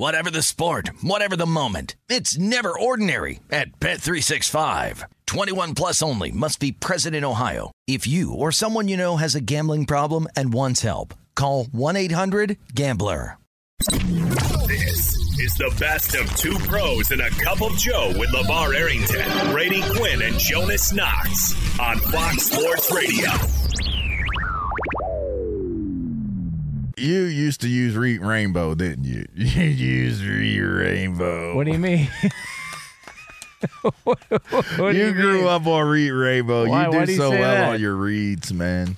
Whatever the sport, whatever the moment. It's never ordinary at Bet365. 21 plus only must be present in Ohio. If you or someone you know has a gambling problem and wants help, call 1-800-GAMBLER. This is the best of two pros and a cup of Joe with LeVar Arrington, Brady Quinn, and Jonas Knox on Fox Sports Radio. You used to use Read Rainbow, didn't you? You used Read Rainbow. What do you mean? what, what you, you grew mean? up on Read Rainbow. Why- you do do you so well that? on your reads, man.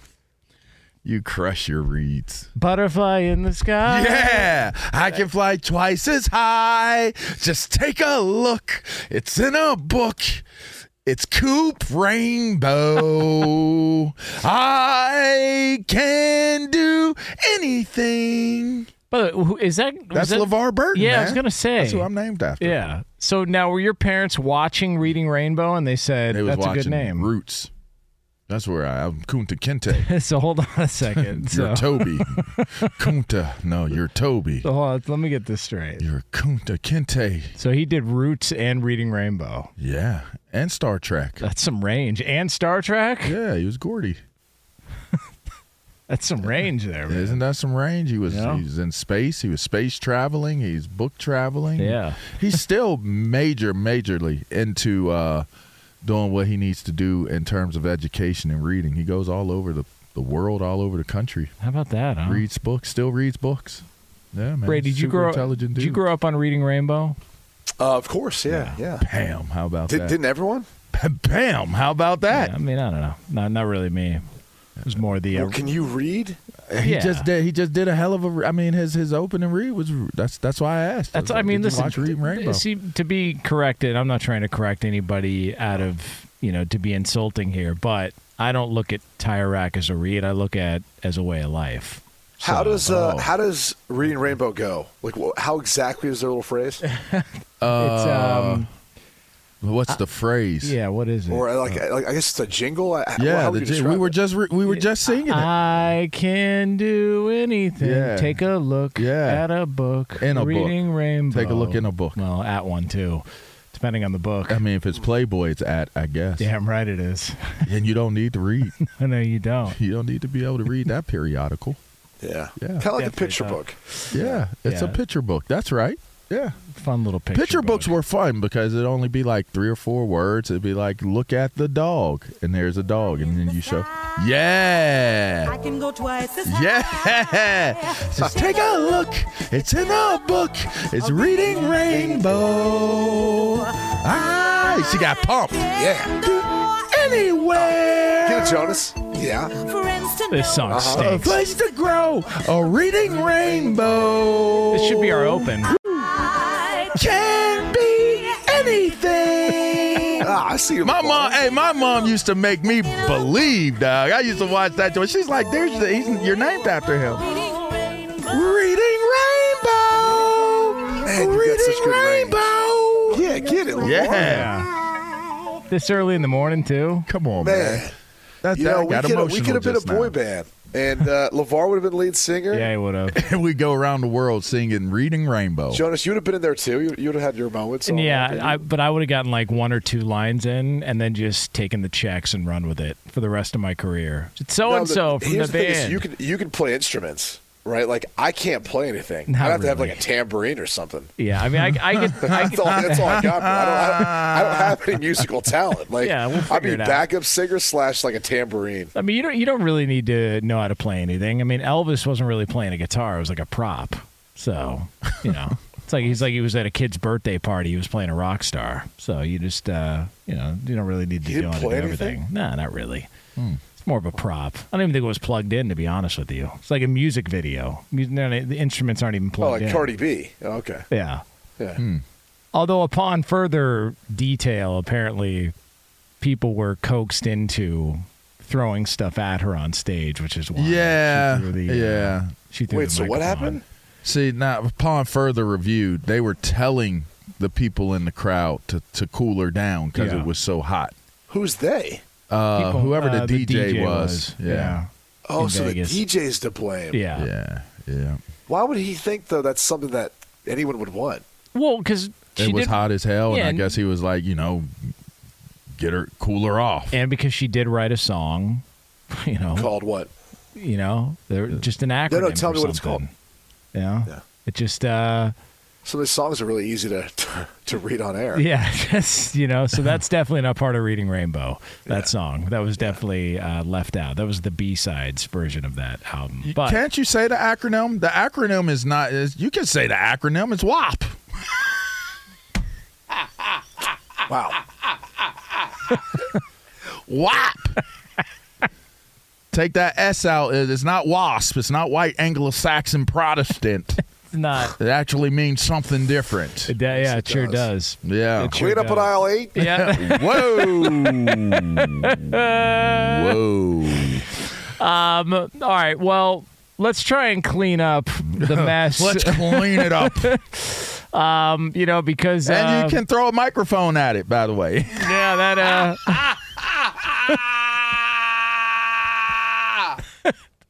You crush your reads. Butterfly in the sky. Yeah, I can fly twice as high. Just take a look. It's in a book. It's Coop Rainbow. I can do anything. But who- is that That's that, LeVar Burton. Yeah, I was gonna say. That's who I'm named after. Yeah. So now were your parents watching Reading Rainbow and they said that's a good name? Roots. That's where I, I'm Kunta Kinte. so hold on a second. You're so, Toby. Kunta. No, you're Toby. so hold on, let me get this straight. You're Kunta Kinte. So he did Roots and Reading Rainbow. Yeah. And Star Trek. That's some range. And Star Trek? Yeah, he was Geordi. That's some range there, man. Isn't that some range? He was Yeah. he was in space. He was space traveling. He's book traveling. Yeah. He's still major, majorly into uh, doing what he needs to do in terms of education and reading. He goes all over the, the world, all over the country. How about that, huh? Reads books, still reads books. Yeah, man. Brady, did you grow up? intelligent Did you grow up on Reading Rainbow? Uh, of course, yeah, yeah. Bam! How about Did, that? didn't everyone? Bam! How about that? Yeah, I mean, I don't know. Not not really me. It was more the. Uh, Well, can you read? He Yeah. just did. He just did a hell of a. I mean, his his opening read was. That's that's why I asked. That's. I like, mean, did you listen. watch Reading Rainbow. See, to be corrected, I'm not trying to correct anybody out of you know to be insulting here, but I don't look at tire rack as a read. I look at as a way of life. How does uh, oh. how does reading Rainbow go? Like, how exactly is their little phrase? it's um. What's uh, the phrase? Yeah. What is it? Or like, uh, like, I guess it's a jingle. I- Yeah, how the would we were just re- we were just singing it. I can do anything. Yeah. Take a look Yeah. at a book. In a book. Reading Rainbow. Take a look in a book. Well, at one too, depending on the book. I mean, if it's Playboy, it's at I guess. Damn right it is. And you don't need to read. I know you don't. you don't need to be able to read that periodical. yeah, Yeah. kind of like a picture tough. book. Yeah, it's a picture book. That's right. Yeah, Fun little picture. picture, book. books were fun because it'd only be like three or four words. It'd be like, "Look at the dog," and there's a dog, and then you show, yeah, can go twice as yeah. Just take a look. It's in a book. It's reading rainbow. Ah, she got pumped. Yeah, Anywhere. get it, Jonas. Yeah, friends to This song A stinks. place to grow. A reading rainbow. This should be our open. Can be anything. ah, I see you. My mom, hey, my mom used to make me believe, dog. I used to watch that. joint. She's like, "There's, the, he's, you're named after him." Reading rainbow. Man, reading such range. rainbow. Yeah, get it, Lamar. Yeah. This early in the morning too. Come on, man. man. That, You that know, we got could emotional we could have been a just boy now. band, and uh, LeVar would have been lead singer. Yeah, I would have. we go around the world singing "Reading Rainbow." Jonas, you would have been in there too. You, you would have had your moments. on Yeah, that. I, but I would have gotten like one or two lines in, and then just taken the checks and run with it for the rest of my career. So and so from here's the thing is band. you can you can play instruments. Right? Like I can't play anything. Not I have to have like a tambourine or something. Yeah, I mean, I, I get, I That's all, that's all I got. Bro. I, don't, I, don't, I don't have any musical talent. Like Yeah, we'll I'd figure be backup singer slash like a tambourine. I mean, you don't you don't really need to know how to play anything. I mean, Elvis wasn't really playing a guitar; it was like a prop. So, you know, it's like he's like he was at a kid's birthday party. He was playing a rock star. So you just, uh, you know, you don't really need to He know how to do play everything. anything? No, not really. It's more of a prop. I don't even think it was plugged in, to be honest with you. It's like a music video. Mu- no, no, The instruments aren't even Oh, plugged like in. Cardi B. Oh, okay. Yeah. Yeah. Hmm. Although, upon further detail, apparently people were coaxed into throwing stuff at her on stage, which is why Yeah, she threw the, uh, yeah. she threw Wait, the so what happened? See, now upon further review, they were telling the people in the crowd to, to cool her down because Yeah. it was so hot. Who's they? Uh, People- whoever the, uh, DJ was, yeah. yeah, Oh, In so Vegas. the DJ's to blame. Yeah. yeah, yeah. Why would he think though that's something that anyone would want? Well, because It was hot as hell, Yeah, and I and- guess he was like, you know, get her, cool her off. and because she did write a song, you know, Called what? you know, they're just an acronym. No, no, tell for me what it's called. something. Yeah. Yeah. It just, uh, Some of these songs are really easy to to read on air. yeah, just, you know, so that's definitely not part of Reading Rainbow, that song. That was definitely uh, left out. That was the B-sides version of that album. But Can't you say the acronym? The acronym is not. Is, you can say the acronym. It's WAP. Wow. WAP. Take that S out. It's not WASP. It's not white Anglo-Saxon Protestant. It's not. it actually means something different. It, yeah, it, it sure does. does. Yeah. It sure Clean up does. on aisle eight. Yeah. Whoa. Whoa. um, all right. Well, let's try and clean up the mess. Let's clean it up. um, you know, because And uh, you can throw a microphone at it, by the way. yeah, that uh.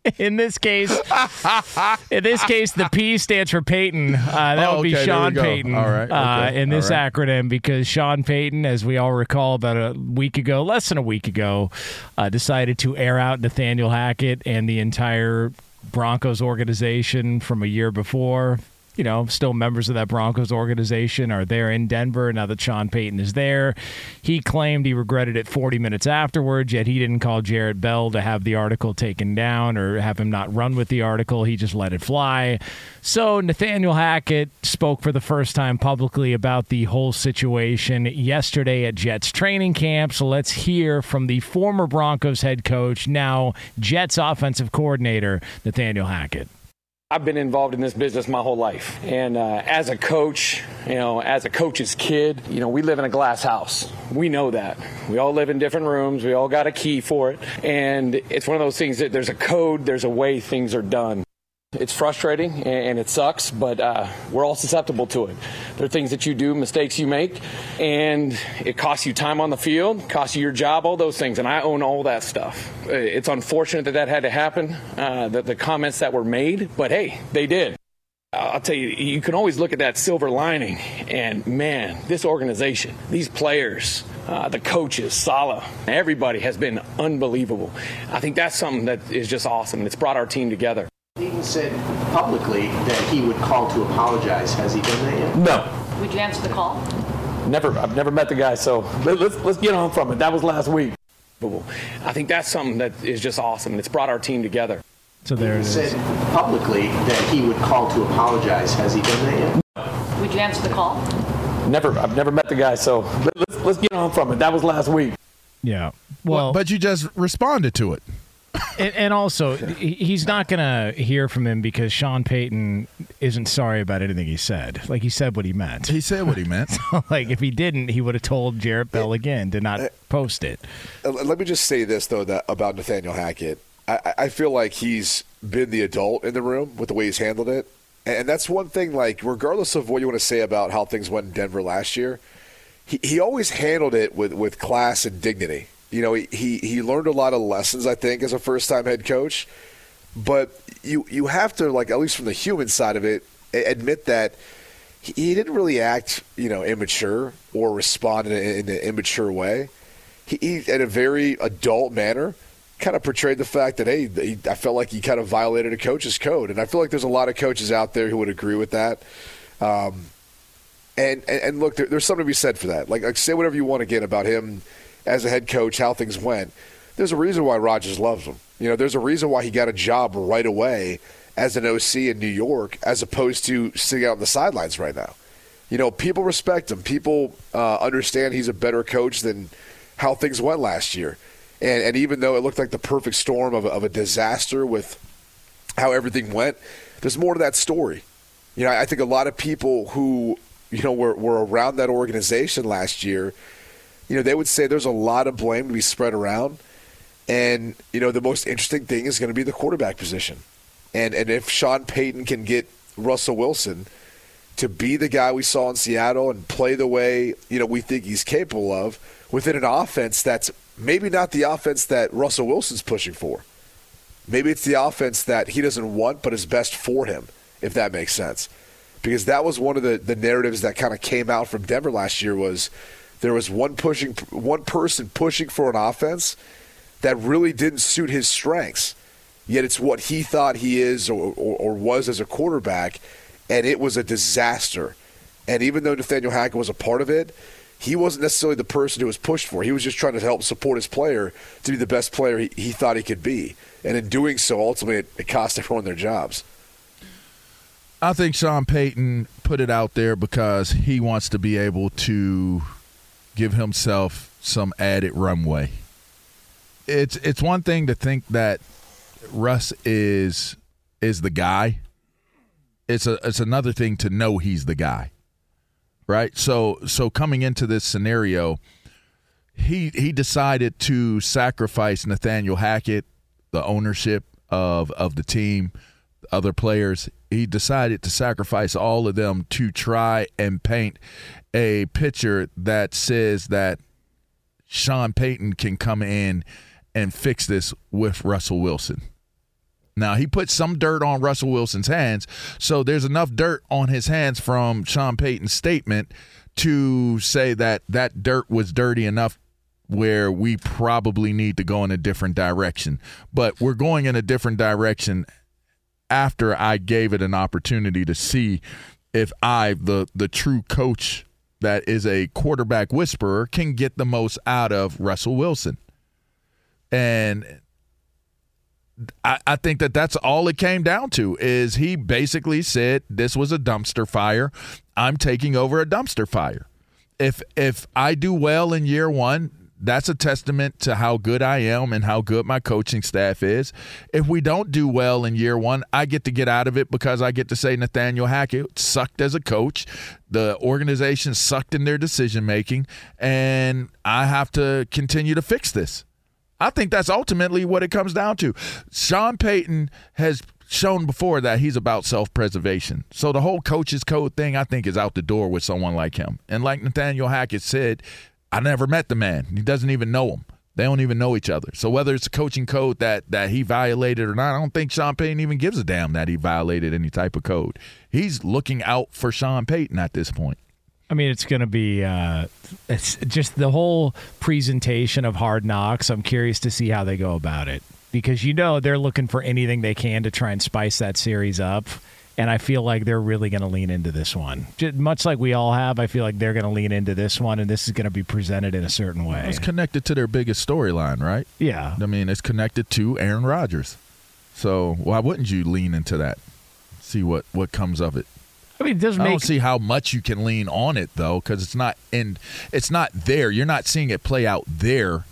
In this case, in this case, the P stands for Payton. Uh, that Oh, would be okay, Sean. Payton. All right, Uh, in this right. acronym, because Sean Payton, as we all recall, about a week ago, less than a week ago, uh, decided to air out Nathaniel Hackett and the entire Broncos organization from a year before. You know, still members of that Broncos organization are there in Denver now that Sean Payton is there. He claimed he regretted it 40 minutes afterwards, yet he didn't call Jarrett Bell to have the article taken down or have him not run with the article. He just let it fly. So Nathaniel Hackett spoke for the first time publicly about the whole situation yesterday at Jets training camp. So let's hear from the former Broncos head coach, now Jets offensive coordinator, Nathaniel Hackett. I've been involved in this business my whole life. And uh, as a coach, you know, as a coach's kid, you know, we live in a glass house. We know that. We all live in different rooms. We all got a key for it. And it's one of those things that there's a code, there's a way things are done. It's frustrating and it sucks, but uh, we're all susceptible to it. There are things that you do, mistakes you make, and it costs you time on the field, costs you your job, all those things. And I own all that stuff. It's unfortunate that that had to happen, uh, that the comments that were made, but hey, they did. I'll tell you, you can always look at that silver lining, and man, this organization, these players, uh, the coaches, Saleh, everybody has been unbelievable. I think that's something that is just awesome. It's brought our team together. Payton said publicly that he would call to apologize. Has he done that yet? No, Would you answer the call? Never, I've never met the guy, so let, let's let's get on from it. That was last week. I think that's something that is just awesome. It's brought our team together. So there it He is. said publicly that he would call to apologize. Has he done that yet? Would you answer the call? Never, I've never met the guy, so let, let's let's get on from it. That was last week. Yeah. Well, but you just responded to it. And, and also, he's not going to hear from him because Sean Payton isn't sorry about anything he said. Like, he said what he meant. He said what he meant. like, if he didn't, he would have told Jarrett Bell again to not post it. Uh, Let me just say this though that about Nathaniel Hackett. I, I- I feel like he's been the adult in the room with the way he's handled it, and that's one thing. Like regardless of what you want to say about how things went in Denver last year, he, he always handled it with, with class and dignity. You know, he, he he learned a lot of lessons. I think as a first time head coach, but you you have to like at least from the human side of it admit that he, didn't really act you know immature or respond in, a, in an immature way. He, he in a very adult manner kind of portrayed the fact that hey, he, I felt like he kind of violated a coach's code, and I feel like there's a lot of coaches out there who would agree with that. Um, and, and and look, there, there's something to be said for that. Like, like say whatever you want again about him as a head coach, how things went. There's a reason why Rodgers loves him. You know, there's a reason why he got a job right away as an OC in New York, as opposed to sitting out on the sidelines right now. You know, people respect him. People uh, understand he's a better coach than how things went last year. And, and even though it looked like the perfect storm of of a disaster with how everything went, there's more to that story. You know, I think a lot of people who you know were, were around that organization last year, you know, they would say there's a lot of blame to be spread around. And you know, the most interesting thing is going to be the quarterback position. And and if Sean Payton can get Russell Wilson to be the guy we saw in Seattle and play the way you know we think he's capable of within an offense that's maybe not the offense that Russell Wilson's pushing for. Maybe it's the offense that he doesn't want but is best for him, if that makes sense. Because that was one of the, the narratives that kind of came out from Denver last year was there was one pushing one person pushing for an offense that really didn't suit his strengths. Yet it's what he thought he is or, or, or was as a quarterback, and it was a disaster. And even though Nathaniel Hackett was a part of it, he wasn't necessarily the person who was pushed for. He was just trying to help support his player to be the best player he, he thought he could be. And in doing so, ultimately, it, it cost everyone their jobs. I think Sean Payton put it out there because he wants to be able to give himself some added runway. It's it's one thing to think that Russ is is the guy. It's a it's another thing to know he's the guy. Right? So so coming into this scenario, he he decided to sacrifice Nathaniel Hackett, the ownership of of the team, other players. He decided to sacrifice all of them to try and paint a picture that says that Sean Payton can come in and fix this with Russell Wilson. Now, he put some dirt on Russell Wilson's hands, so there's enough dirt on his hands from Sean Payton's statement to say that that dirt was dirty enough where we probably need to go in a different direction. But we're going in a different direction after I gave it an opportunity to see if I, the the true coach that is a quarterback whisperer, can get the most out of Russell Wilson. And I, I think that that's all it came down to is he basically said this was a dumpster fire. I'm taking over a dumpster fire. If if I do well in year one, that's a testament to how good I am and how good my coaching staff is. If we don't do well in year one, I get to get out of it because I get to say Nathaniel Hackett sucked as a coach. The organization sucked in their decision making, and I have to continue to fix this. I think that's ultimately what it comes down to. Sean Payton has shown before that he's about self preservation. So the whole coach's code thing, I think, is out the door with someone like him. And like Nathaniel Hackett said, I never met the man. He doesn't even know him. They don't even know each other. So whether it's a coaching code that that he violated or not, I don't think Sean Payton even gives a damn that he violated any type of code. He's looking out for Sean Payton at this point. I mean, it's going to be uh, it's just the whole presentation of Hard Knocks. I'm curious to see how they go about it because you know they're looking for anything they can to try and spice that series up. And I feel like they're really going to lean into this one. Just much like we all have, I feel like they're going to lean into this one, and this is going to be presented in a certain way. It's connected to their biggest storyline, right? Yeah. I mean, it's connected to Aaron Rodgers. So why wouldn't you lean into that? See what what comes of it. I mean, it doesn't I make don't see how much you can lean on it though, because it's not in. It's not there. You're not seeing it play out there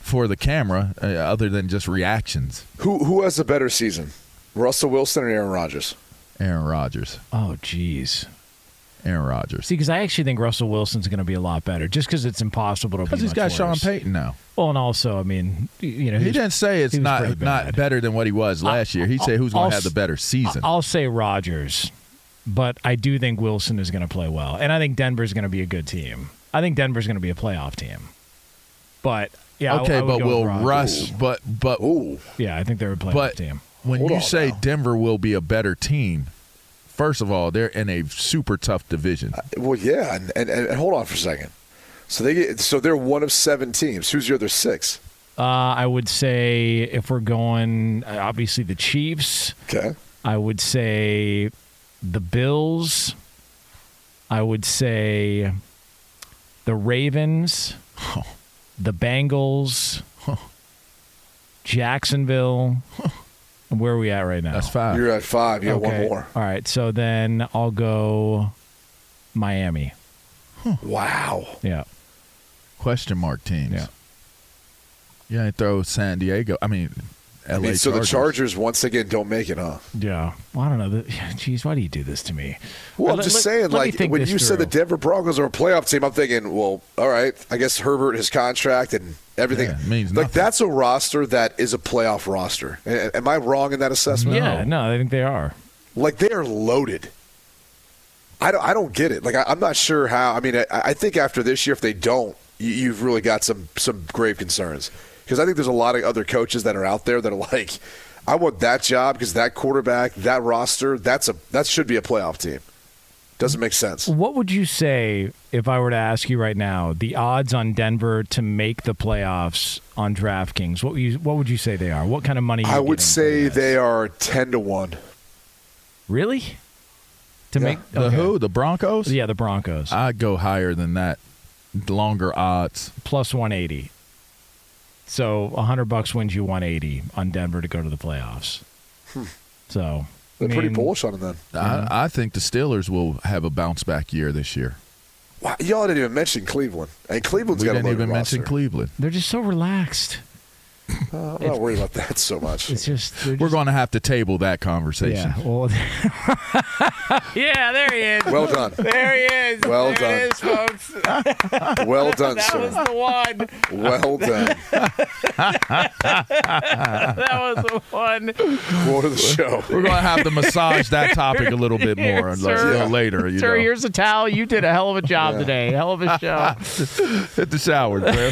for the camera, uh, other than just reactions. Who who has a better season, Russell Wilson or Aaron Rodgers? Aaron Rodgers. Oh, jeez. Aaron Rodgers. See, because I actually think Russell Wilson's going to be a lot better, just because it's impossible to. Because be he's got Sean worse. Payton now. Well, and also, I mean, you know, He didn't say it's not not better than what he was last year. He said who's going to have the better season. I'll say Rodgers, but I do think Wilson is going to play well, and I think Denver's going to be a good team. I think Denver's going to be a playoff team. But yeah, I- okay, I would but go will Russ? But but Ooh, Yeah, I think they're a playoff but team. When Hold you say now. Denver will be a better team, first of all, they're in a super tough division. well, yeah, and, and, and hold on for a second. So they get so they're one of seven teams. Who's your other six? Uh, I would say if we're going, uh, obviously the Chiefs. Okay. I would say the Bills. I would say the Ravens, the Bengals, Jacksonville. Where are we at right now? That's five. You're at five. You have one more. All right, so then I'll go Miami. Wow. Yeah. Question mark teams. Yeah. Yeah, ain't throw San Diego. I mean, LA I mean, so Chargers. the Chargers once again don't make it, huh? Yeah. Well, I don't know. The- Jeez, why do you do this to me? Well, I'm just let- saying, let me like think when this you said the through. Denver Broncos are a playoff team, I'm thinking, well, all right, I guess Herbert, his contract and everything Yeah, it means like nothing. that's a roster that is a playoff roster. Am I wrong in that assessment? Yeah, no, I think they are. Like they are loaded. I don't, I don't get it. Like I, I'm not sure how. I mean, I, I think after this year, if they don't, you, you've really got some some grave concerns because I think there's a lot of other coaches that are out there that are like, I want that job because that quarterback, that roster, that's a that should be a playoff team. Doesn't make sense. What would you say if I were to ask you right now the odds on Denver to make the playoffs on DraftKings? What would you what would you say they are? What kind of money? I you would say they are ten to one. really to Yeah. make The okay. who? The Broncos? Yeah, the Broncos I'd go higher than that. Longer odds. plus one eighty. So hundred bucks wins you one eighty on Denver to go to the playoffs. So Hmm. They're pretty mean, bullish on it then. I, I think the Steelers will have a bounce back year this year. Wow, y'all didn't even mention Cleveland, and Cleveland's We got a didn't loaded even mention. Cleveland. They're just so relaxed. Uh, I'm not worried about that so much. It's just they're We're going to have to table that conversation. Yeah. Well, yeah, there he is. Well done. There he is. Well there done. It is, folks. Well done, That was the one. Well done. That was the one. Quote of the show. We're going to have to massage that topic a little bit more a Sir. little later. You Sir, know. here's a towel. You did a hell of a job today. Hell of a show. Hit the shower, bro.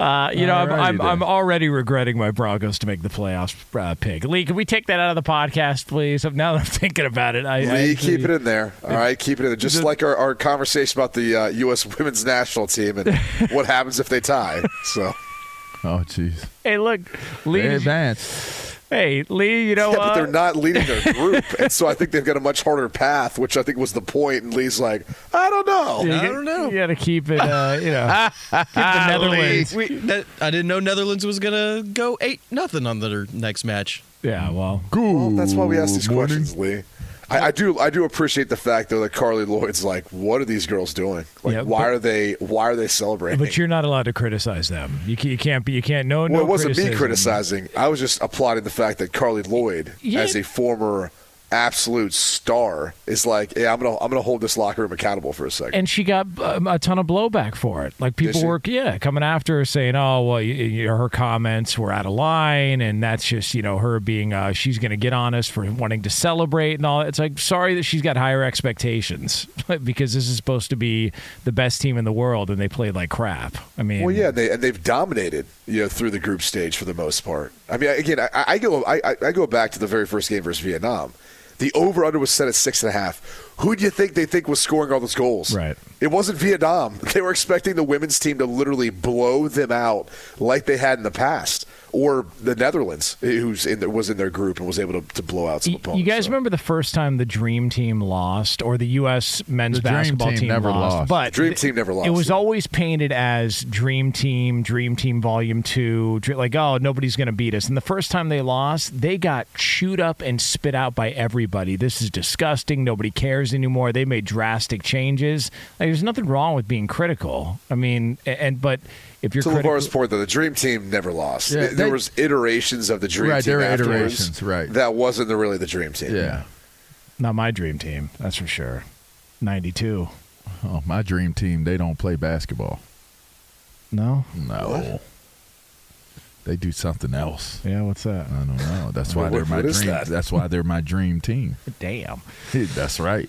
Uh, you know, I'm, I'm. I'm already regretting my Broncos to make the playoffs uh, pick. Lee, can we take that out of the podcast, please? Now that I'm thinking about it, I, I Lee, actually- keep it in there. All right, keep it in there. Just like our, our conversation about the uh, U.S. women's national team and what happens if they tie. So, Oh, jeez. Hey, look, Lee. They advanced. Hey, Lee. You know yeah, what? but they're not leading their group, and so I think they've got a much harder path, which I think was the point. And Lee's like, I don't know. Yeah, you got- You got to keep it, uh, you know, keep the Netherlands. We, that, I didn't know Netherlands was gonna go eight nothing on their next match. Yeah, well, Well, that's why we ask these morning. questions, Lee. I, I do I do appreciate the fact though that Carli Lloyd's like, what are these girls doing? Like, Yeah, why but- are they why are they celebrating? but you're not allowed to criticize them. You can't, you can't be. You can't. No, well, no. it wasn't me criticizing. I was just applauding the fact that Carli Lloyd, Yeah. as a former absolute star, is like, yeah, I'm gonna I'm gonna hold this locker room accountable for a second. And she got um, a ton of blowback for it. Like people were, yeah, coming after her saying, "Oh, well, you, you, her comments were out of line, and that's just you know her being uh, she's to get on us for wanting to celebrate and all." It's like sorry that she's got higher expectations because this is supposed to be the best team in the world, and they played like crap. I mean, Well, yeah, they, and they've dominated, you know, through the group stage for the most part. I mean, again, I, I go, I- I go back to the very first game versus Vietnam. The over under was set at six and a half. Who do you think they think was scoring all those goals? Right. It wasn't Vietnam. They were expecting the women's team to literally blow them out like they had in the past, or the Netherlands, eh, who's in there, was in their group and was able to, to blow out some Y- opponents. You guys So- remember the first time the Dream Team lost, or the U.S. men's The basketball Team team, never lost? lost. But Dream th- Team never lost, It was yeah. always painted as Dream Team, Dream Team Volume Two, dr- like oh nobody's going to beat us. And the first time they lost, they got chewed up and spit out by everybody. This is disgusting. Nobody cares anymore. They made drastic changes. Like, there's nothing wrong with being critical. I mean, a- and but if you're to critical, LeVar's point, though, the Dream Team never lost. Yeah, there they- was iterations of the Dream Right, Team there were iterations, right. That wasn't the, really the Dream Team. Yeah. not my Dream Team, that's for sure. Ninety-two. Oh, my dream team, they don't play basketball. No. No. They do something else. Yeah. What's that? I don't know. That's why What- they're my what is dream. that? That's why they're my dream team. Damn. That's right.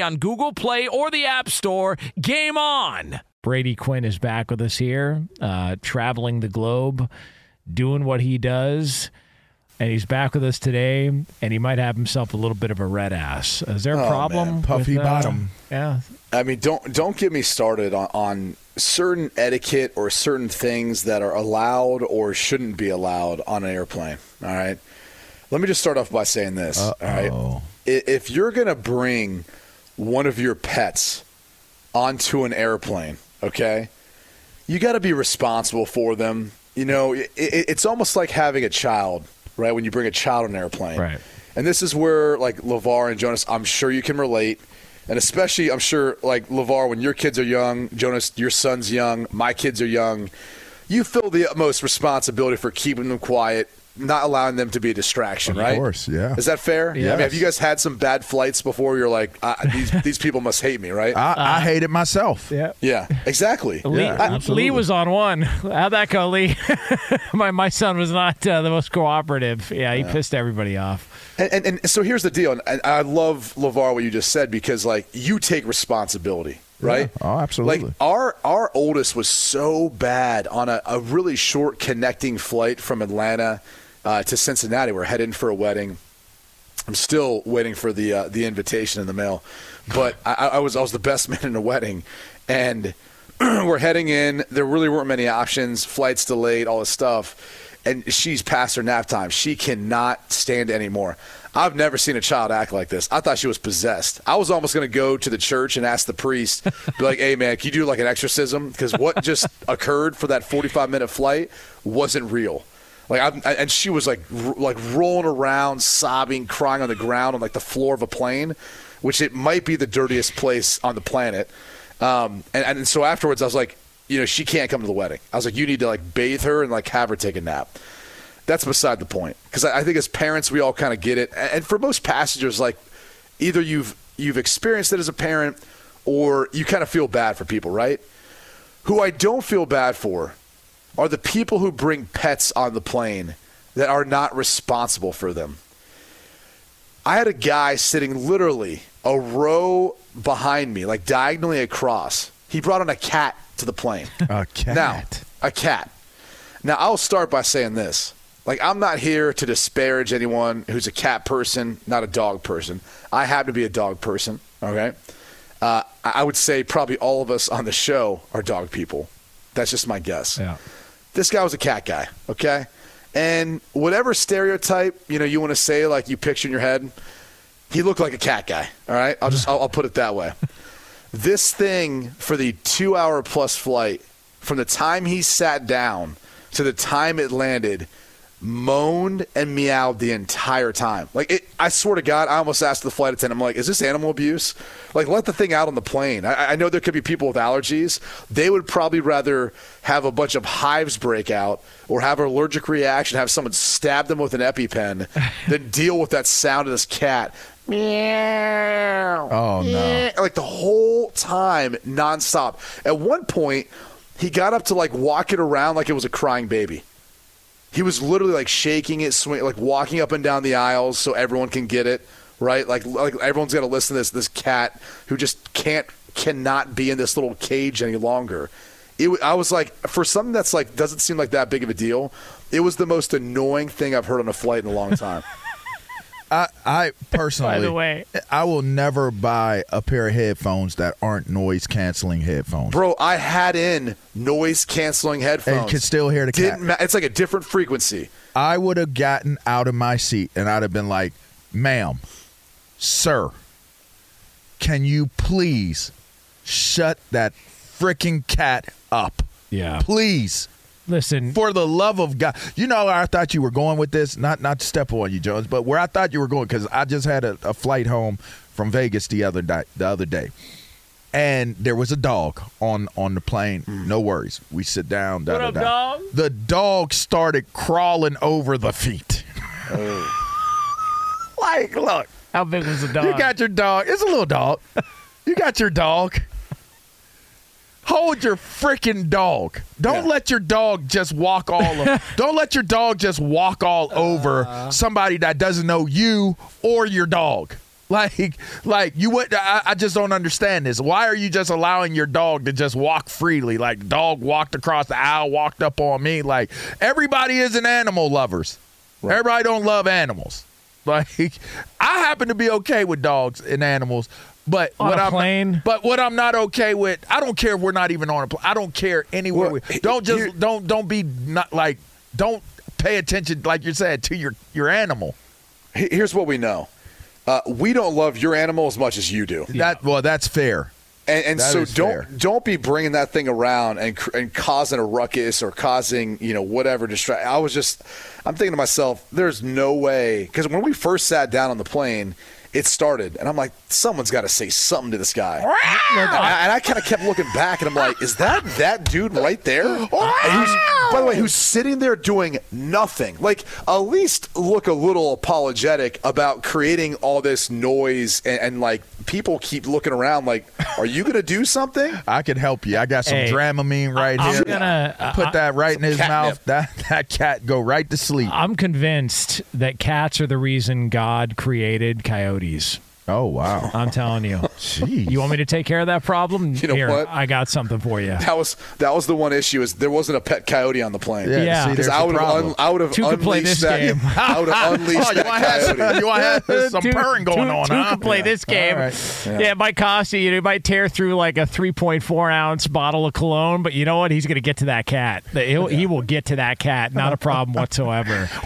on Google Play or the App Store. Game on! Brady Quinn is back with us here, uh, traveling the globe, doing what he does. And he's back with us today, and he might have himself a little bit of a red ass. Is there a Oh, problem? man. Puffy with, uh, bottom. Yeah. I mean, don't don't get me started on, on certain etiquette or certain things that are allowed or shouldn't be allowed on an airplane. All right. Let me just start off by saying this. All right. Uh-oh. I- If you're gonna bring one of your pets onto an airplane, okay, you got to be responsible for them. You know, it, it, it's almost like having a child, right? When you bring a child on an airplane, Right. And this is where, like LeVar and Jonas, I'm sure you can relate, and especially, I'm sure, like LeVar, when your kids are young, Jonas, your son's young, my kids are young, you feel the utmost responsibility for keeping them quiet, not allowing them to be a distraction, Of right? Of course, yeah. Is that fair? I mean, have you guys had some bad flights before? You're like, uh, these these people must hate me, right? I, I hate it myself. Yeah. yeah, exactly. Lee, Yeah, I- Lee was on one. How'd that go, Lee? my my son was not uh, the most cooperative. Yeah, he pissed everybody off. And, and, and so here's the deal, and I love LeVar what you just said because like you take responsibility, right? Yeah. Oh, absolutely. Like our our oldest was so bad on a, a really short connecting flight from Atlanta uh, to Cincinnati. We're heading for a wedding. I'm still waiting for the uh, the invitation in the mail, but I, I was I was the best man in the wedding, and we're heading in. There really weren't many options. Flights delayed, all this stuff, and she's past her nap time. She cannot stand anymore. I've never seen a child act like this. I thought she was possessed. I was almost going to go to the church and ask the priest, be like, "Hey, man, can you do like an exorcism? Because what just occurred for that 45 minute flight wasn't real." Like I'm, and she was like r- like rolling around, sobbing, crying on the ground on like the floor of a plane, which it might be the dirtiest place on the planet. Um, and, and so afterwards, I was like, you know, she can't come to the wedding. I was like, you need to like bathe her and like have her take a nap. That's beside the point. Because I, I think as parents, we all kind of get it. And and for most passengers, like either you've you've experienced it as a parent, or you kind of feel bad for people, right? Who I don't feel bad for are the people who bring pets on the plane that are not responsible for them. I had a guy sitting literally a row behind me, like diagonally across. He brought on a cat to the plane. A cat. Now, a cat. Now, I'll start by saying this. Like, I'm not here to disparage anyone who's a cat person, not a dog person. I happen to be a dog person, okay? Uh, I would say probably all of us on the show are dog people. That's just my guess. Yeah. This guy was a cat guy, okay? And whatever stereotype, you know, you want to say, like you picture in your head, he looked like a cat guy, all right? I'll just, I'll, I'll put it that way. This thing for the two hour plus flight, from the time he sat down to the time it landed, moaned and meowed the entire time. Like it, I swear to God, I almost asked the flight attendant, I'm like, "Is this animal abuse? Like, let the thing out on the plane." I, I know there could be people with allergies. They would probably rather have a bunch of hives break out or have an allergic reaction, have someone stab them with an EpiPen, than deal with that sound of this cat. Meow. Oh, no. Like the whole time, nonstop. At one point, he got up to like walk it around like it was a crying baby. He was literally like shaking it, swing, like walking up and down the aisles so everyone can get it right. Like, like everyone's got to listen to this this cat who just can't cannot be in this little cage any longer. It, I was like, for something that's like doesn't seem like that big of a deal. It was the most annoying thing I've heard on a flight in a long time. I, I personally, By the way- I will never buy a pair of headphones that aren't noise canceling headphones. Bro, I had in noise canceling headphones. And could still hear the cat. Didn't ma- it's like a different frequency. I would have gotten out of my seat and I'd have been like, ma'am, sir, can you please shut that freaking cat up? Yeah. Please. Listen, For the love of God. You know where I thought you were going with this? Not not to step on you, Jones, but where I thought you were going, because I just had a, a flight home from Vegas the other day the other day. And there was a dog on on the plane. Mm. No worries. We sit down. Da, What da, up, da. dog? The dog started crawling over the feet. Oh. like, look, how big was the dog? you got your dog. It's a little dog. You got your dog. Hold your freaking dog. Don't let your dog just walk all. Of, don't let your dog just walk all over uh-huh. somebody that doesn't know you or your dog. Like, like you would. I, I just don't understand this. Why are you just allowing your dog to just walk freely? Like, dog walked across the aisle, walked up on me. Like, everybody isn't animal lovers. Everybody don't love animals. Like, I happen to be okay with dogs and animals, but On what a I'm plane? but what I'm not okay with, I don't care if we're not even on a plane. I don't care anywhere. Well, we, don't just don't don't be not like don't pay attention like you said to your your animal. Here's what we know. Uh, we don't love your animal as much as you do. That well, that's fair. And, and That so don't fair. don't be bringing that thing around and and causing a ruckus or causing you know whatever distract. I was just I'm thinking to myself, there's no way because when we first sat down on the plane, it started, and I'm like, someone's got to say something to this guy. and I, I kind of kept looking back, and I'm like, is that that dude right there? And who's, by the way, who's sitting there doing nothing? Like, at least look a little apologetic about creating all this noise, and, and like people keep looking around, like, are you going to do something? I can help you. I got some Hey, Dramamine right I'm here. gonna- uh, put that right in his catnip. mouth. That that cat go right to sleep. I'm convinced that cats are the reason God created coyotes. Oh wow. I'm telling you. Jeez. You want me to take care of that problem? You know Here, what? I got something for you. That was that was the one issue is there wasn't a pet coyote on the plane. Yeah, Yeah. Because there's I would have un, I would have Two play unleashed this that. game. I would have unleashed Oh, you that want to have you want to have some Two- purring going two- on, two huh? can play this game. All right. Yeah. it might cost you. You know, it might tear through like a 3.4 ounce bottle of cologne, but you know what? He's going to get to that cat. He'll, He will get to that cat. Not a problem whatsoever.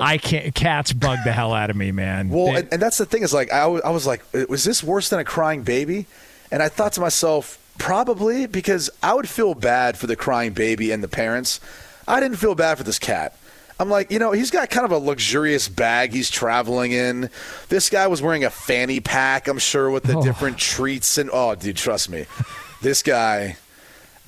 I can't. Cats bug the hell out of me, man. Well, They- and, and that's the thing is like I was like, uh, was this worse than a crying baby? And I thought to myself, probably because I would feel bad for the crying baby and the parents. I didn't feel bad for this cat. I'm like, you know, he's got kind of a luxurious bag he's traveling in. This guy was wearing a fanny pack, I'm sure, with the oh. different treats and oh, dude, trust me, this guy.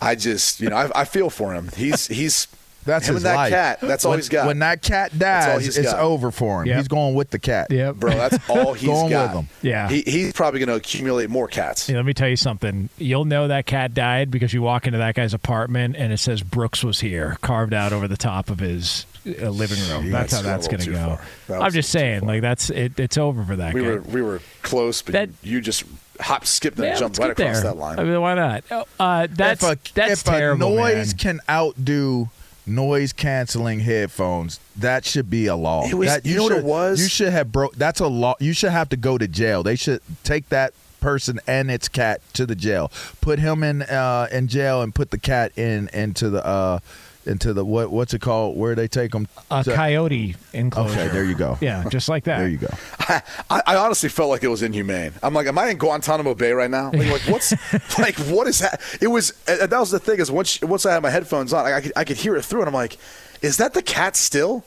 I just, you know, I, I feel for him. He's he's That's Him his and that life. cat, that's all when, he's got. When that cat dies, he's it's got. over for him. Yep. He's going with the cat. Yep. Bro, that's all he's Going got. with him. Yeah. He, he's probably going to accumulate more cats. Yeah, let me tell you something. You'll know that cat died because you walk into that guy's apartment and it says Brooks was here, carved out over the top of his uh, living room. that's how That's that's going to go. That I'm just a little too saying, like that's it. It's over for that We guy. were we were close, but That- you, you just hop, skip, and yeah, jumped let's right across there. that line. I mean, why not? Oh, Uh, that's if a, that's if terrible, a noise man. can outdo noise canceling headphones, that should be a law. It was- That- you know what it was? You should have broke. That's a law. You should have to go to jail. They should take that person and its cat to the jail. Put him in uh, in jail and put the cat in into the uh, into the what what's it called? Where they take them? a coyote enclosure. Okay, there you go. Yeah, just like that. There you go. I, I honestly felt like it was inhumane. I'm like, am I in Guantanamo Bay right now? Like, like, what's like what is that? It was uh, that was the thing is once once I had my headphones on, I, I could I could hear it through, and I'm like, is that the cat still?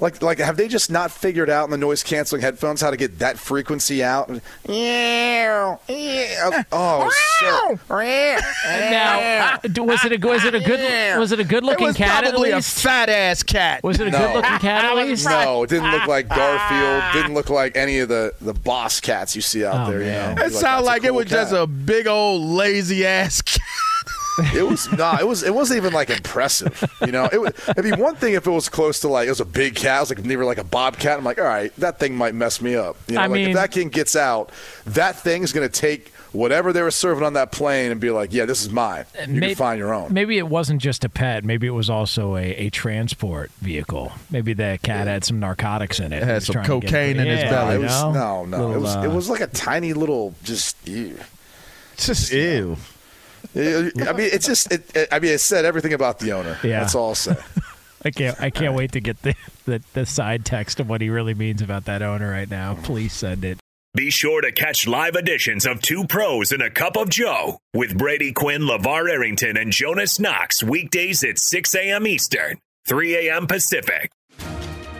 Like like have they just not figured out in the noise canceling headphones how to get that frequency out? Yeah. Oh, so, Now, uh, was it a was it a good was it a good looking it was cat at probably a fat ass cat. was it a No. good looking cat at least? no, it didn't look like Garfield. Didn't look like any of the the boss cats you see out Oh, there. You man. know, It sounded like, it was just a big old lazy ass cat. It was no, it was it wasn't even like impressive. You know, it would it'd be one thing if it was close to like it was a big cat, it was like near like a bobcat. I'm like, all right, that thing might mess me up. You know, I like mean- if that thing gets out, that thing's gonna take whatever they were serving on that plane and be like, yeah, this is mine. You May- can find your own. Maybe it wasn't just a pet. Maybe it was also a, a transport vehicle. Maybe the cat had some narcotics in it. It had some trying to get- cocaine in his Yeah, belly. it was, know? no, no, it was uh, it was like a tiny little just. Ew. Just ew. I mean, it's just. It, it, I mean, it said everything about the owner. Yeah. That's all I'll say. I can't. I can't wait to get the, the the side text of what he really means about that owner right now. Please send it. Be sure to catch live editions of Two Pros and a Cup of Joe with Brady Quinn, LeVar Arrington, and Jonas Knox weekdays at 6 a.m. Eastern, 3 a.m. Pacific.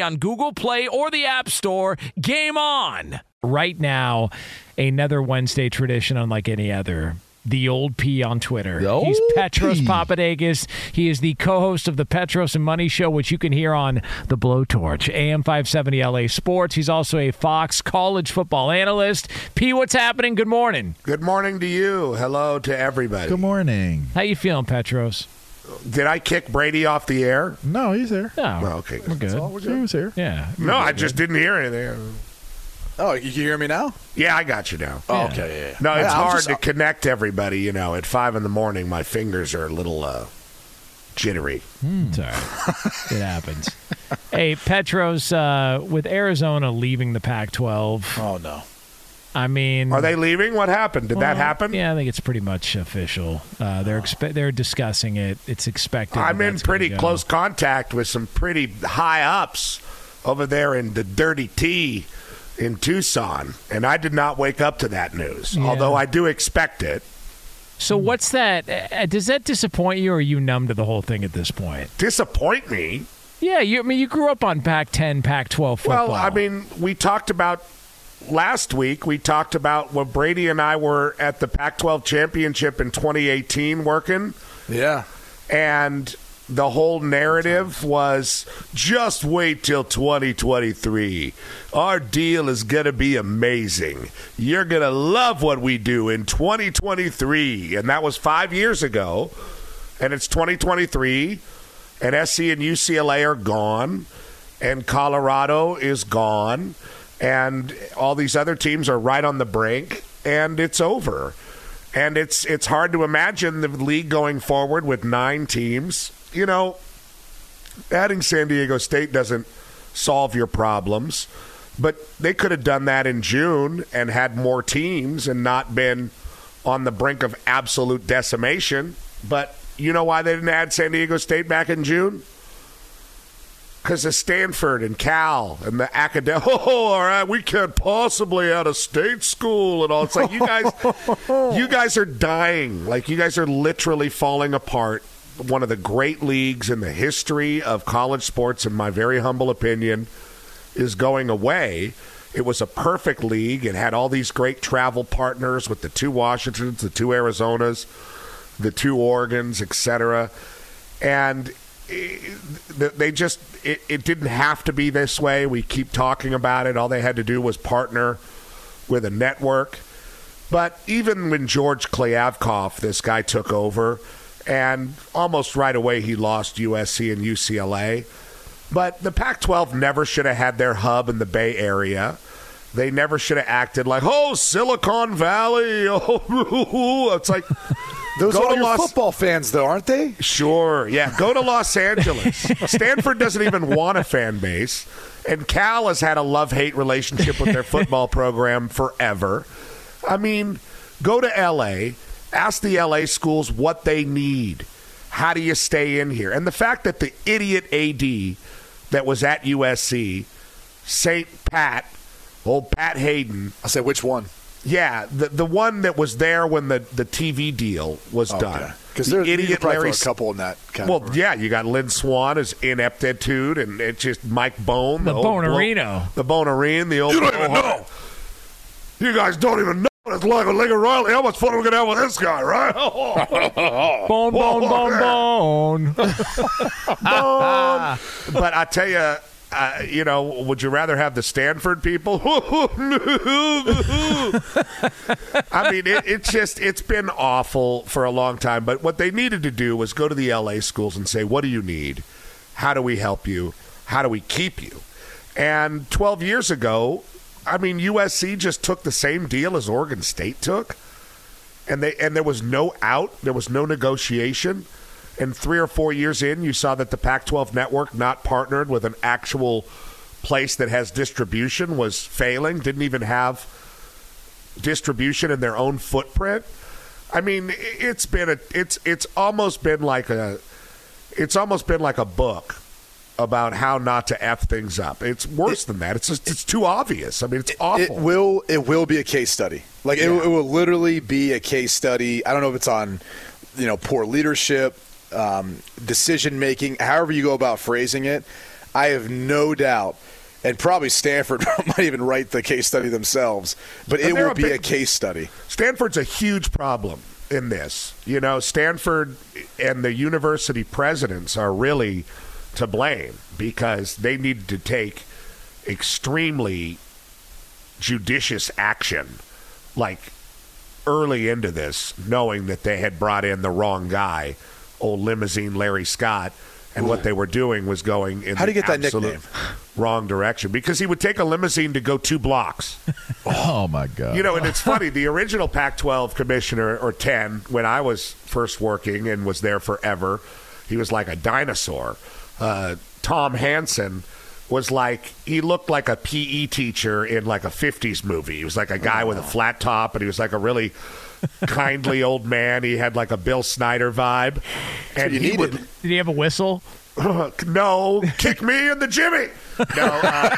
on Google Play or the App Store. Game on! Right now, another Wednesday tradition unlike any other. The old P on Twitter. The He's Petros P. Papadakis. He is the co-host of the Petros and Money Show, which you can hear on the Blowtorch, AM 570 LA Sports. He's also a Fox college football analyst. P, what's happening? Good morning. Good morning to you. Hello to everybody. Good morning. How you feeling, Petros? Did I kick Brady off the air? No, he's there. No, Oh, okay. we're good. He was here. Yeah. No, I just didn't hear anything. Oh, you can hear me now? Yeah, I got you now. Oh, okay, yeah, yeah. No, it's Yeah, I was hard just- to connect everybody. You know, at five in the morning, my fingers are a little uh, jittery. It's all right. it happens. Hey, Petros, uh, with Arizona leaving the Pac-12, Oh no. I mean, Are they leaving? What happened? Did that happen? Yeah, I think it's pretty much official. Uh, they're expe- they're discussing it. It's expected. I'm in pretty close contact with some pretty high ups over there in the Dirty T in Tucson, and I did not wake up to that news. Yeah. Although I do expect it. So what's that? Uh, does that disappoint you, or are you numb to the whole thing at this point? Disappoint me. Yeah, you. I mean, you grew up on Pac-10, Pac-12 football. Well, I mean, we talked about last week. We talked about when Brady and I were at the Pac-12 championship in 2018 working, Yeah. and the whole narrative was just wait till 2023. Our deal is going to be amazing. You're going to love what we do in 2023. And that was five years ago. And it's 2023. And SC and UCLA are gone. And Colorado is gone. And all these other teams are right on the brink. And it's over. And it's it's hard to imagine the league going forward with nine teams. You know, adding San Diego State doesn't solve your problems, but they could have done that in June and had more teams and not been on the brink of absolute decimation. But you know why they didn't add San Diego State back in June? Because of Stanford and Cal and the academic. Oh, all right, we can't possibly add a state school and all. It's like you guys, you guys are dying. Like you guys are literally falling apart. One of the great leagues in the history of college sports, in my very humble opinion, is going away. It was a perfect league. It had all these great travel partners with the two Washingtons, the two Arizonas, the two Oregons, etc. And eh, they just it, it didn't have to be this way. We keep talking about it. All they had to do was partner with a network. But even when George Kliavkoff, this guy took over, and almost right away he lost USC and UCLA. But the Pac 12 never should have had their hub in the Bay Area. They never should have acted like, oh, Silicon Valley. Oh, it's like. Those Go are to Los- football fans, though, aren't they? Sure, yeah. Go to Los Angeles. Stanford doesn't even want a fan base. And Cal has had a love hate relationship with their football program forever. I mean, go to LA, ask the LA schools what they need. How do you stay in here? And the fact that the idiot AD that was at USC, St. Pat, old Pat Haden. I said, which one? Yeah, the the one that was there when the, the TV deal was done. Because The there's idiot probably Larry a couple in that Kind well, category. yeah, you got Lynn Swann as ineptitude, and it's just Mike Bohn, The old blow- Bonerino. the Bonerine, the old. You don't even blowhard. You guys don't even know what it's like with Lincoln Riley. How much fun are we gonna have with this guy, right? Bone, bone, bone, bone. Bone. but I tell you, uh, you know, would you rather have the Stanford people? I mean, it, it's just it's been awful for a long time. But what they needed to do was go to the LA schools and say, "What do you need? How do we help you? How do we keep you?" And 12 years ago, I mean, USC just took the same deal as Oregon State took, and they and there was no out, there was no negotiation. And three or four years in, you saw that the Pac-12 network, not partnered with an actual place that has distribution, was failing. Didn't even have distribution in their own footprint. I mean, it's been a it's it's almost been like a it's almost been like a book about how not to f things up. It's worse than that. It's just, it's too obvious. I mean, it's awful. It will it will be a case study. Like it, it will literally be a case study. I don't know if it's on you know poor leadership, um, decision making, however you go about phrasing it. I have no doubt. And probably Stanford might even write the case study themselves, but And it will a be big- a case study. Stanford's a huge problem in this. You know, Stanford and the university presidents are really to blame because they needed to take extremely judicious action, like early into this, knowing that they had brought in the wrong guy, old limousine Larry Scott, and what they were doing was going in How do you get that absolute nickname? wrong direction because he would take a limousine to go two blocks. Oh my God! You know, and it's funny. The original Pac-12 commissioner, or 10, when I was first working and was there forever, he was like a dinosaur. Uh, Tom Hansen was like he looked like a PE teacher in like a 50s movie. He was like a guy with a flat top, and he was like a really kindly old man. He had like a Bill Snyder vibe, and he would Did he have a whistle? no, kick me in the Jimmy. No, uh,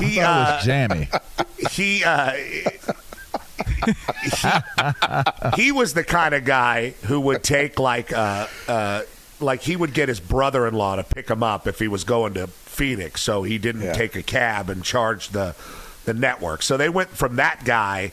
he, he, uh, was jammy. he, uh, he he was the kind of guy who would take like uh, uh, like he would get his brother-in-law to pick him up if he was going to Phoenix, so he didn't take a cab and charge the the network. So they went from that guy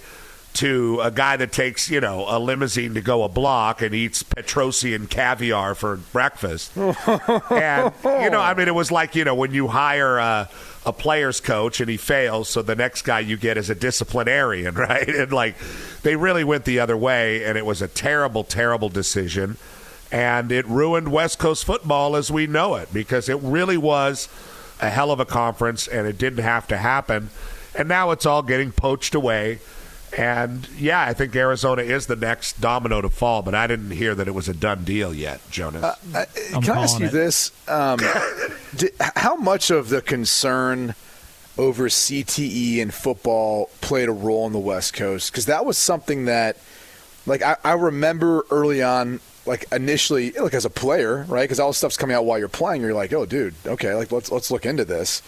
to a guy that takes you know a limousine to go a block and eats Petrossian caviar for breakfast. and you know, I mean, it was like you know when you hire a, a player's coach and he fails, so the next guy you get is a disciplinarian, right? And like they really went the other way, and it was a terrible, terrible decision, and it ruined West Coast football as we know it because it really was a hell of a conference, and it didn't have to happen, and now it's all getting poached away. And yeah, I think Arizona is the next domino to fall, but I didn't hear that it was a done deal yet, Jonas. Uh, Can I ask you this? Um, di- how much of the concern over CTE and football played a role in the West Coast? Because that was something that, like, I, I remember early on, like initially, like as a player, right? Because all this stuff's coming out while you're playing. You're like, oh, dude, okay, like let's let's look into this.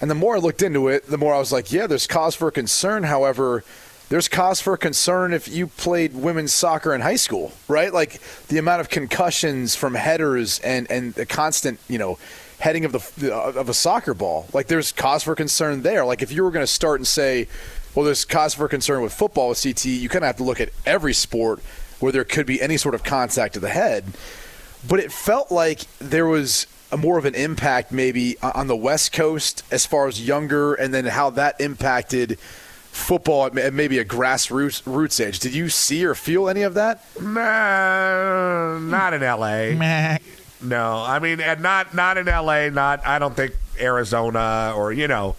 And the more I looked into it, the more I was like, yeah, there's cause for concern. However, there's cause for concern if you played women's soccer in high school, right? Like the amount of concussions from headers and and the constant, you know, heading of the of a soccer ball. Like there's cause for concern there. Like if you were going to start and say, well, there's cause for concern with football with CT, you kind of have to look at every sport where there could be any sort of contact to the head. But it felt like there was a more of an impact maybe on the West Coast as far as younger, and then how that impacted football at maybe a grassroots roots age. Did you see or feel any of that? Nah, not in L.A. No, I mean, and not not in L.A. Not I don't think Arizona or you know,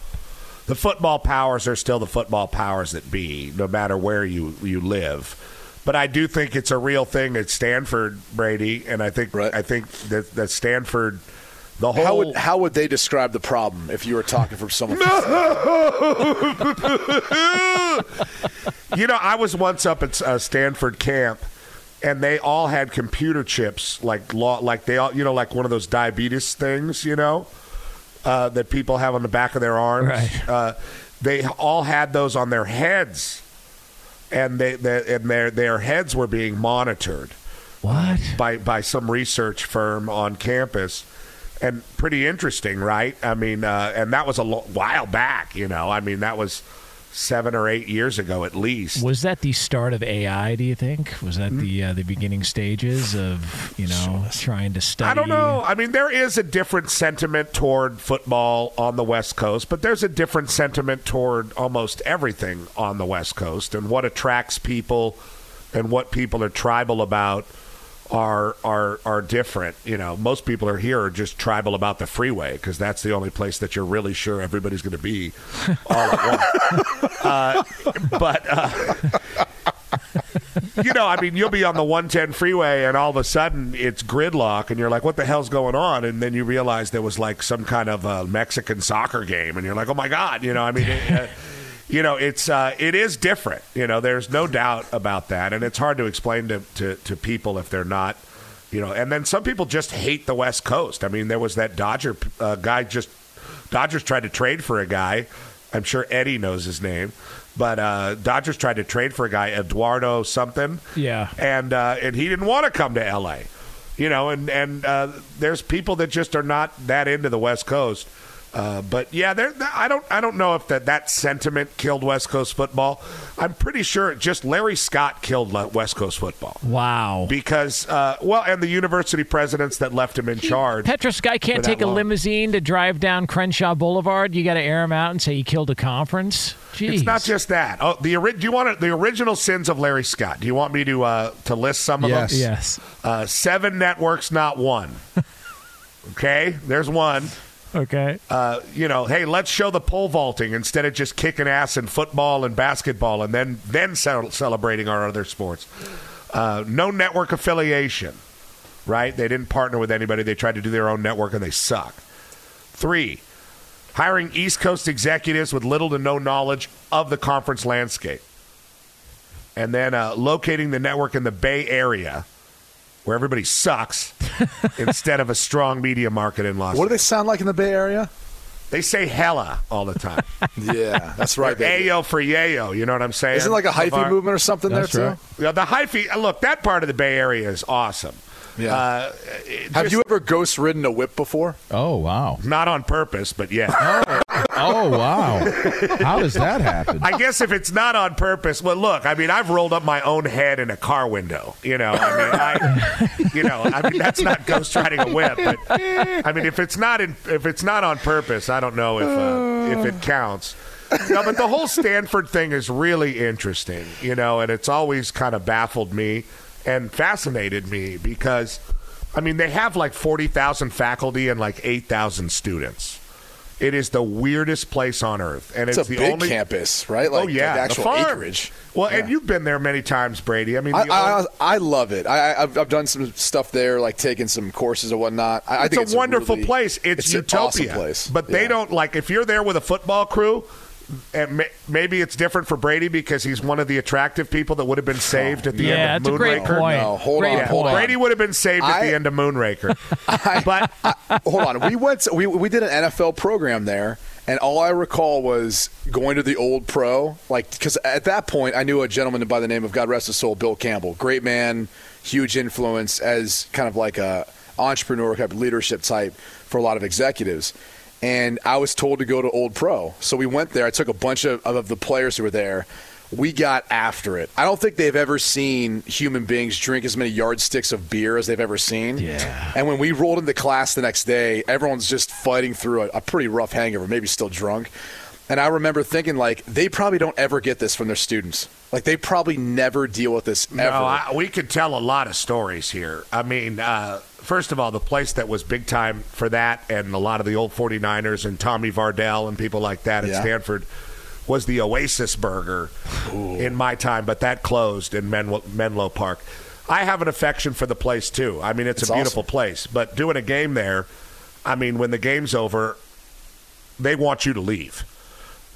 the football powers are still the football powers that be, no matter where you you live. But I do think it's a real thing at Stanford, Brady, and I think I think that that Stanford, the whole How would how would they describe the problem if you were talking from someone? you know, I was once up at uh, Stanford camp, and they all had computer chips, like law, like they all, you know, like one of those diabetes things, you know, uh, that people have on the back of their arms. Right. Uh, they all had those on their heads, and they, they and their their heads were being monitored. What? By by some research firm on campus. And pretty interesting, right? I mean, uh, and that was a lo- while back, you know. I mean, that was seven or eight years ago at least. Was that the start of AI? Do you think was that the uh, the beginning stages of you know trying to study? I don't know. I mean, there is a different sentiment toward football on the West Coast, but there's a different sentiment toward almost everything on the West Coast, and what attracts people and what people are tribal about are are are different. You know, most people are here are just tribal about the freeway because that's the only place that you're really sure everybody's going to be all at once. uh, but. Uh, you know, I mean, you'll be on the 110 freeway and all of a sudden it's gridlock and you're like, what the hell's going on? And then you realize there was like some kind of a Mexican soccer game and you're like, oh my God, you know, I mean, it, uh, you know, it's uh, it is different. You know, there's no doubt about that, and it's hard to explain to, to, to people if they're not. You know, and then some people just hate the West Coast. I mean, there was that Dodger uh, guy just Dodgers tried to trade for a guy. I'm sure Eddie knows his name, but uh, Dodgers tried to trade for a guy Eduardo something. Yeah, and uh, and he didn't want to come to L.A. You know, and and uh, there's people that just are not that into the West Coast. Uh, but yeah, there. I don't. I don't know if that that sentiment killed West Coast football. I'm pretty sure it just Larry Scott killed West Coast football. Wow. Because uh, well, and the university presidents that left him in charge. Petros guy can't take a long. limousine to drive down Crenshaw Boulevard. You got to air him out and say he killed a conference. Jeez. It's not just that. Oh, the ori- do you want to, the original sins of Larry Scott? Do you want me to uh, to list some of Yes. them? Yes. Uh, seven networks, not one. okay, there's one. Okay. Uh, you know, hey, let's show the pole vaulting instead of just kicking ass in football and basketball, and then then ce- celebrating our other sports. Uh, no network affiliation, right? They didn't partner with anybody. They tried to do their own network, and they suck. Three, hiring East Coast executives with little to no knowledge of the conference landscape, and then uh, locating the network in the Bay Area. Where everybody sucks, instead of a strong media market in Los Angeles. What do they sound like in the Bay Area? they say hella all the time. Yeah, that's right, baby. Ayo for yayo. You know what I'm saying? Isn't it like a hyphy LeVar? movement or something That's there right. too? Yeah, the hyphy. uh, Look, that part of the Bay Area is awesome. Yeah. Uh, Have just- you ever ghost ridden a whip before? Oh wow. Not on purpose, but yeah. Oh wow. How does that happen? I guess if it's not on purpose, well, look. I mean, I've rolled up my own head in a car window. You know, I mean, I, you know, I mean, that's not ghost riding a whip. But I mean, if it's not in, if it's not on purpose, I don't know if uh, if it counts. No, but the whole Stanford thing is really interesting. You know, and it's always kind of baffled me and fascinated me because, I mean, they have like forty thousand faculty and like eight thousand students. It is the weirdest place on earth, and It's, it's, a the big only campus, right? Like, oh yeah, like the actual farm. acreage. Well, and you've been there many times, Brady. I mean, I, the I, I love it. I, I- I've, I've done some stuff there, like taking some courses and whatnot. I, I it's think a wonderful really- place. It's, it's utopia, awesome place. but they Yeah. don't like if you're there with a football crew. And may, maybe it's different for Brady because he's one of the attractive people that would have been oh, saved at the Yeah, end of that's a great Moonraker. point. No, hold Great on, point. hold on. Brady would have been saved at the end of Moonraker. but Hold on, we went. To, we we did an NFL program there, and all I recall was going to the old pro, like because at that point I knew a gentleman by the name of God rest his soul, Bill Campbell, great man, huge influence as kind of like a entrepreneur type leadership type for a lot of executives. And I was told to go to Old Pro, so we went there. I took a bunch of, of the players who were there. We got after it. I don't think they've ever seen human beings drink as many yardsticks of beer as they've ever seen. Yeah. And when we rolled into class the next day, everyone's just fighting through a, a pretty rough hangover, maybe still drunk. And I remember thinking, like, they probably don't ever get this from their students. Like, they probably never deal with this ever. No, I, we could tell a lot of stories here. I mean, uh, first of all, the place that was big time for that, and a lot of the old 49ers and Tommy Vardell and people like that at Yeah. Stanford, was the Oasis Burger in my time, but that closed in Men- Menlo Park. I have an affection for the place too. I mean, it's, It's a beautiful awesome. place, but doing a game there, I mean, when the game's over, they want you to leave.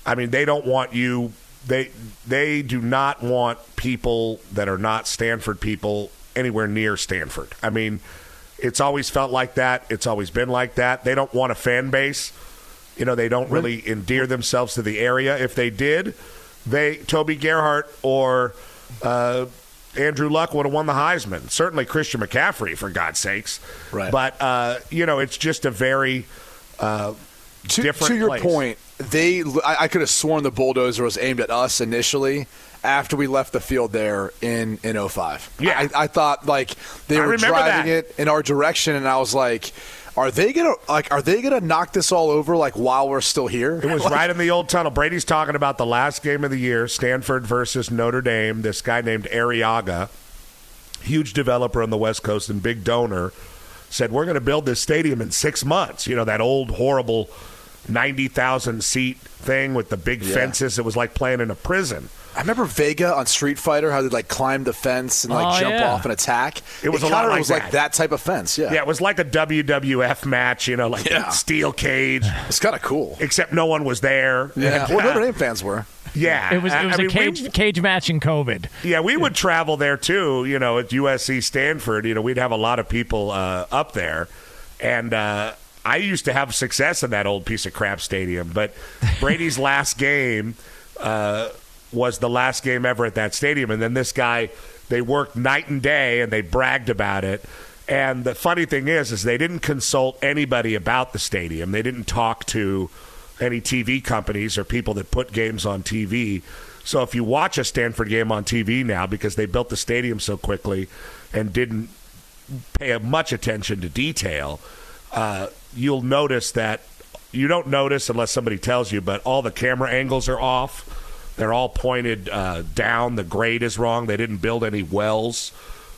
I mean, they don't want you. They they do not want people that are not Stanford people anywhere near Stanford. I mean, it's always felt like that. It's always been like that. They don't want a fan base. You know, they don't really endear themselves to the area. If they did, they Toby Gerhart or uh, Andrew Luck would have won the Heisman. Certainly Christian McCaffrey, for God's sakes. Right. But uh, you know, it's just a very uh, To, to your place. point, they I, I could have sworn the bulldozer was aimed at us initially after we left the field there in in 05. Yeah. I, I thought like they I were driving that. it in our direction, and I was like, "Are they gonna like? Are they gonna knock this all over like while we're still here?" It was right in the old tunnel. Brady's talking about the last game of the year, Stanford versus Notre Dame. This guy named Arrillaga, huge developer on the West Coast and big donor, said we're going to build this stadium in six months. You know that old horrible ninety thousand seat thing with the big Yeah. fences. It was like playing in a prison. I remember Vega on Street Fighter how they like climb the fence and like Oh, jump yeah. off and attack. It was a kinda lot like was that. like that type of fence. Yeah, Yeah, it was like a WWF match, you know, like Yeah. steel cage. It's kind of cool. Except no one was there. Yeah, And, well, uh, Notre Dame fans were. Yeah, It was I- it was I a mean, we- cage cage match in COVID. Yeah, we would travel there too. You know, at USC Stanford, you know, we'd have a lot of people uh, up there, and uh, I used to have success in that old piece of crap stadium. But Brady's last game uh, was the last game ever at that stadium, and then this guy, they worked night and day, and they bragged about it. And the funny thing is, is they didn't consult anybody about the stadium. They didn't talk to any TV companies or people that put games on TV. So if you watch a Stanford game on TV now, because they built the stadium so quickly and didn't pay much attention to detail, uh, you'll notice that you don't notice unless somebody tells you, but all the camera angles are off. They're all pointed uh, down. The grade is wrong. They didn't build any wells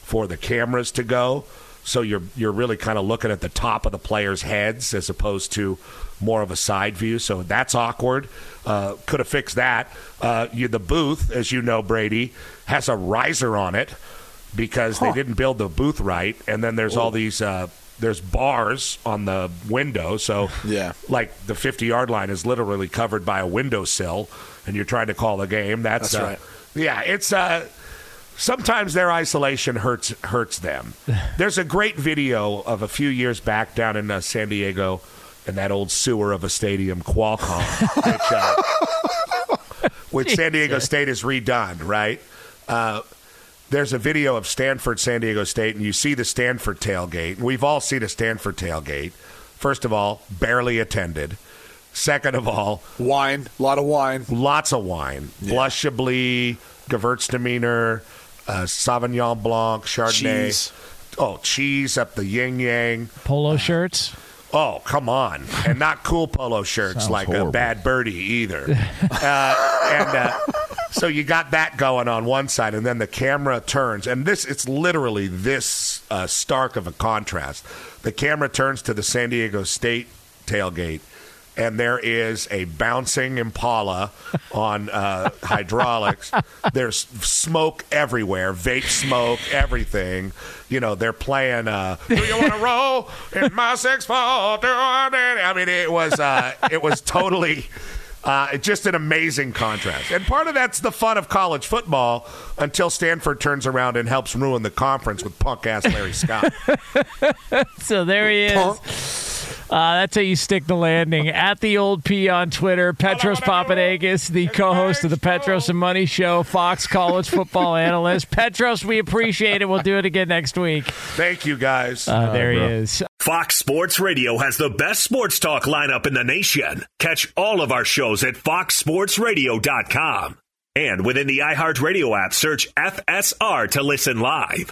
for the cameras to go. So you're you're really kind of looking at the top of the players' heads as opposed to more of a side view. So that's awkward. Uh, could have fixed that. Uh, you, the booth, as you know, Brady has a riser on it because they didn't build the booth right, and then there's all these. Uh, there's bars on the window, so Yeah. like the 50 yard line is literally covered by a windowsill, and you're trying to call the game. That's, That's uh, right. Yeah, it's uh, sometimes their isolation hurts hurts them. There's a great video of a few years back down in uh, San Diego, in that old sewer of a stadium, Qualcomm, which, uh, which San Diego State is redone, right? Uh, there's a video of Stanford, San Diego State, and you see the Stanford tailgate. And we've all seen a Stanford tailgate. First of all, barely attended. Second of all, wine, a lot of wine, lots of wine. Blush Chablis, Gewürztraminer, uh, Sauvignon Blanc, Chardonnay. Cheese. Oh, cheese up the yin yang. Polo shirts. Oh, come on. And not cool polo shirts Sounds like horrible. a bad birdie either. uh, and uh, so you got that going on one side, and then the camera turns. And this, it's literally this uh, stark of a contrast. The camera turns to the San Diego State tailgate. And there is a bouncing Impala on uh, hydraulics. There's smoke everywhere, vape smoke, everything. You know, they're playing. Uh, Do you want to roll in my six four? I mean, it was uh, it was totally uh, it's just an amazing contrast. And part of that's the fun of college football until Stanford turns around and helps ruin the conference with punk ass Larry Scott. So there he is. Uh, that's how you stick the landing. At the old P on Twitter, Petros Papadakis, the co-host of the Petros and Money Show, Fox College football analyst. Petros, we appreciate it. We'll do it again next week. Thank you, guys. Uh, there he is. Fox Sports Radio has the best sports talk lineup in the nation. Catch all of our shows at foxsportsradio.com. And within the iHeartRadio app, search FSR to listen live.